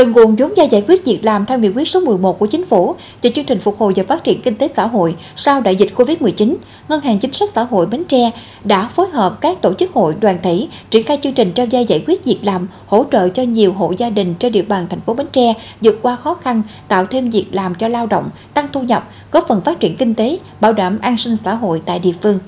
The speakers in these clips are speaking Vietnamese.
Từ nguồn vốn gia giải quyết việc làm theo nghị quyết số 11 của chính phủ về chương trình phục hồi và phát triển kinh tế xã hội sau đại dịch Covid-19, Ngân hàng Chính sách Xã hội Bến Tre đã phối hợp các tổ chức hội đoàn thể triển khai chương trình trao gia giải quyết việc làm, hỗ trợ cho nhiều hộ gia đình trên địa bàn thành phố Bến Tre vượt qua khó khăn, tạo thêm việc làm cho lao động, tăng thu nhập, góp phần phát triển kinh tế, bảo đảm an sinh xã hội tại địa phương.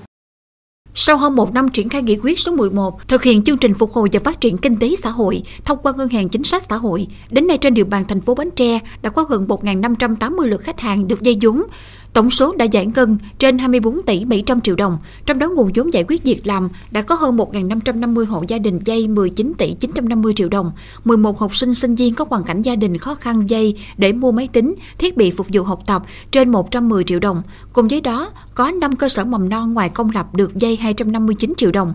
Sau hơn một năm triển khai nghị quyết số 11, thực hiện chương trình phục hồi và phát triển kinh tế xã hội thông qua ngân hàng chính sách xã hội, đến nay trên địa bàn thành phố Bến Tre đã có gần 1.580 lượt khách hàng được dây vốn, Tổng số đã giải ngân trên 24 tỷ 700 triệu đồng, trong đó nguồn vốn giải quyết việc làm đã có hơn 1.550 hộ gia đình dây 19 tỷ 950 triệu đồng, 11 học sinh sinh viên có hoàn cảnh gia đình khó khăn dây để mua máy tính, thiết bị phục vụ học tập trên 110 triệu đồng. Cùng với đó, có 5 cơ sở mầm non ngoài công lập được dây 259 triệu đồng.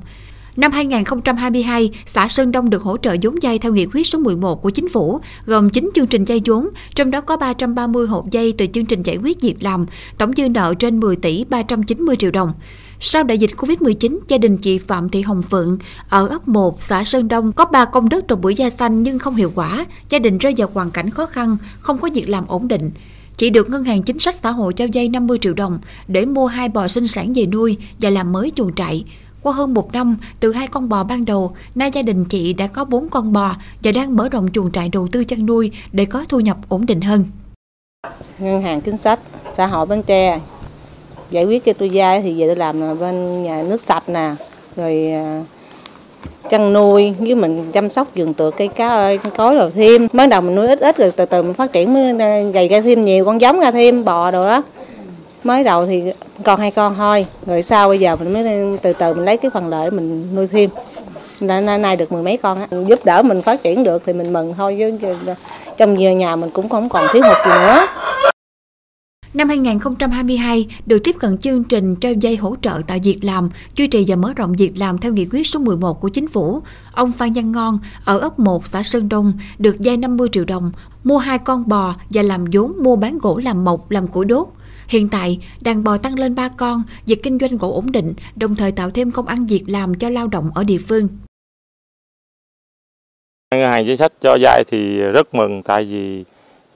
Năm 2022, xã Sơn Đông được hỗ trợ vốn dây theo nghị quyết số 11 của chính phủ, gồm 9 chương trình dây vốn, trong đó có 330 hộ dây từ chương trình giải quyết việc làm, tổng dư nợ trên 10 tỷ 390 triệu đồng. Sau đại dịch Covid-19, gia đình chị Phạm Thị Hồng Phượng ở ấp 1, xã Sơn Đông có 3 công đất trồng bưởi da xanh nhưng không hiệu quả. Gia đình rơi vào hoàn cảnh khó khăn, không có việc làm ổn định. Chị được Ngân hàng Chính sách Xã hội cho vay 50 triệu đồng để mua hai bò sinh sản về nuôi và làm mới chuồng trại. Qua hơn một năm, từ hai con bò ban đầu, nay gia đình chị đã có bốn con bò và đang mở rộng chuồng trại đầu tư chăn nuôi để có thu nhập ổn định hơn. Ngân hàng chính sách xã hội Bến Tre giải quyết cho tôi vay thì về tôi làm bên nhà nước sạch nè, rồi à, chăn nuôi với mình chăm sóc vườn tược cây cá ơi cối rồi thêm mới đầu mình nuôi ít ít rồi từ từ mình phát triển mới à, gầy ra thêm nhiều con giống ra thêm bò đồ đó mới đầu thì còn hai con thôi rồi sau bây giờ mình mới từ từ mình lấy cái phần lợi mình nuôi thêm nên nay được mười mấy con á giúp đỡ mình phát triển được thì mình mừng thôi chứ trong nhà mình cũng không còn thiếu hụt gì nữa Năm 2022, được tiếp cận chương trình trao dây hỗ trợ tạo việc làm, duy trì và mở rộng việc làm theo nghị quyết số 11 của chính phủ. Ông Phan Văn Ngon ở ấp 1 xã Sơn Đông được dây 50 triệu đồng, mua hai con bò và làm vốn mua bán gỗ làm mộc, làm củi đốt. Hiện tại, đàn bò tăng lên 3 con, việc kinh doanh gỗ ổn định, đồng thời tạo thêm công ăn việc làm cho lao động ở địa phương. Ngân hàng chính sách cho vay thì rất mừng tại vì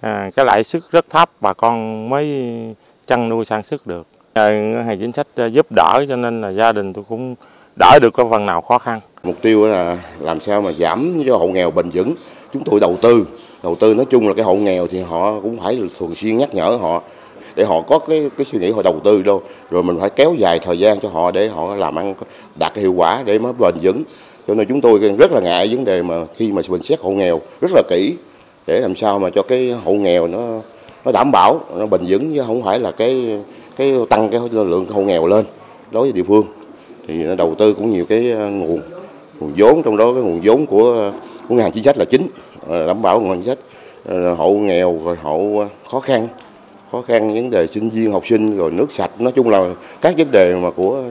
à, cái lãi suất rất thấp bà con mới chăn nuôi sản xuất được. Ngân hàng chính sách giúp đỡ cho nên là gia đình tôi cũng đỡ được có phần nào khó khăn. Mục tiêu là làm sao mà giảm cho hộ nghèo bền vững. Chúng tôi đầu tư, đầu tư nói chung là cái hộ nghèo thì họ cũng phải thường xuyên nhắc nhở họ để họ có cái cái suy nghĩ họ đầu tư đâu. Rồi mình phải kéo dài thời gian cho họ để họ làm ăn đạt cái hiệu quả để mới bền vững. Cho nên chúng tôi rất là ngại vấn đề mà khi mà mình xét hộ nghèo rất là kỹ để làm sao mà cho cái hộ nghèo nó nó đảm bảo, nó bền vững, chứ không phải là cái cái tăng cái lượng hộ nghèo lên đối với địa phương. Thì nó đầu tư cũng nhiều cái ờ, nguồn nguồn vốn, trong đó cái nguồn vốn của của ngân hàng chính sách là chính ờ, đảm bảo nguồn chính sách ờ, hộ nghèo rồi hộ khó khăn khó khăn vấn đề sinh viên học sinh rồi nước sạch. Nói chung là các vấn đề mà của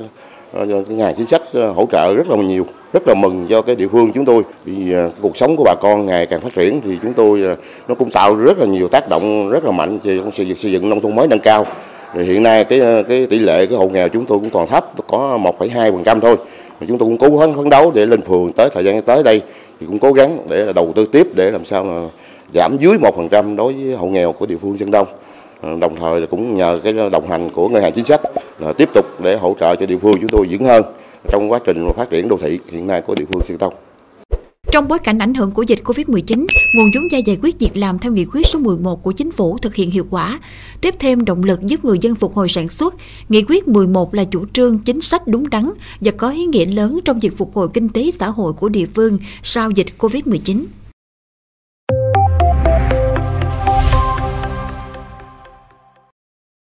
ờ, ngành chính sách ờ, hỗ trợ rất là nhiều rất là mừng cho cái địa phương chúng tôi. Vì ờ, cuộc sống của bà con ngày càng phát triển thì chúng tôi nó cũng tạo rất là nhiều tác động rất là mạnh về xây dựng xây dựng nông thôn mới nâng cao. Thì hiện nay cái cái tỷ lệ cái hộ nghèo chúng tôi cũng còn thấp có 1,2% thôi. Mà chúng tôi cũng cố gắng phấn đấu để lên phường tới thời gian tới đây thì cũng cố gắng để đầu tư tiếp để làm sao mà giảm dưới 1% đối với hộ nghèo của địa phương Sơn Đông. Đồng thời cũng nhờ cái đồng hành của ngân hàng chính sách là tiếp tục để hỗ trợ cho địa phương chúng tôi vững hơn trong quá trình phát triển đô thị hiện nay của địa phương Sơn Tông. Trong bối cảnh ảnh hưởng của dịch Covid-19, nguồn vốn gia giải quyết việc làm theo nghị quyết số 11 của chính phủ thực hiện hiệu quả, tiếp thêm động lực giúp người dân phục hồi sản xuất. Nghị quyết 11 là chủ trương chính sách đúng đắn và có ý nghĩa lớn trong việc phục hồi kinh tế xã hội của địa phương sau dịch Covid-19.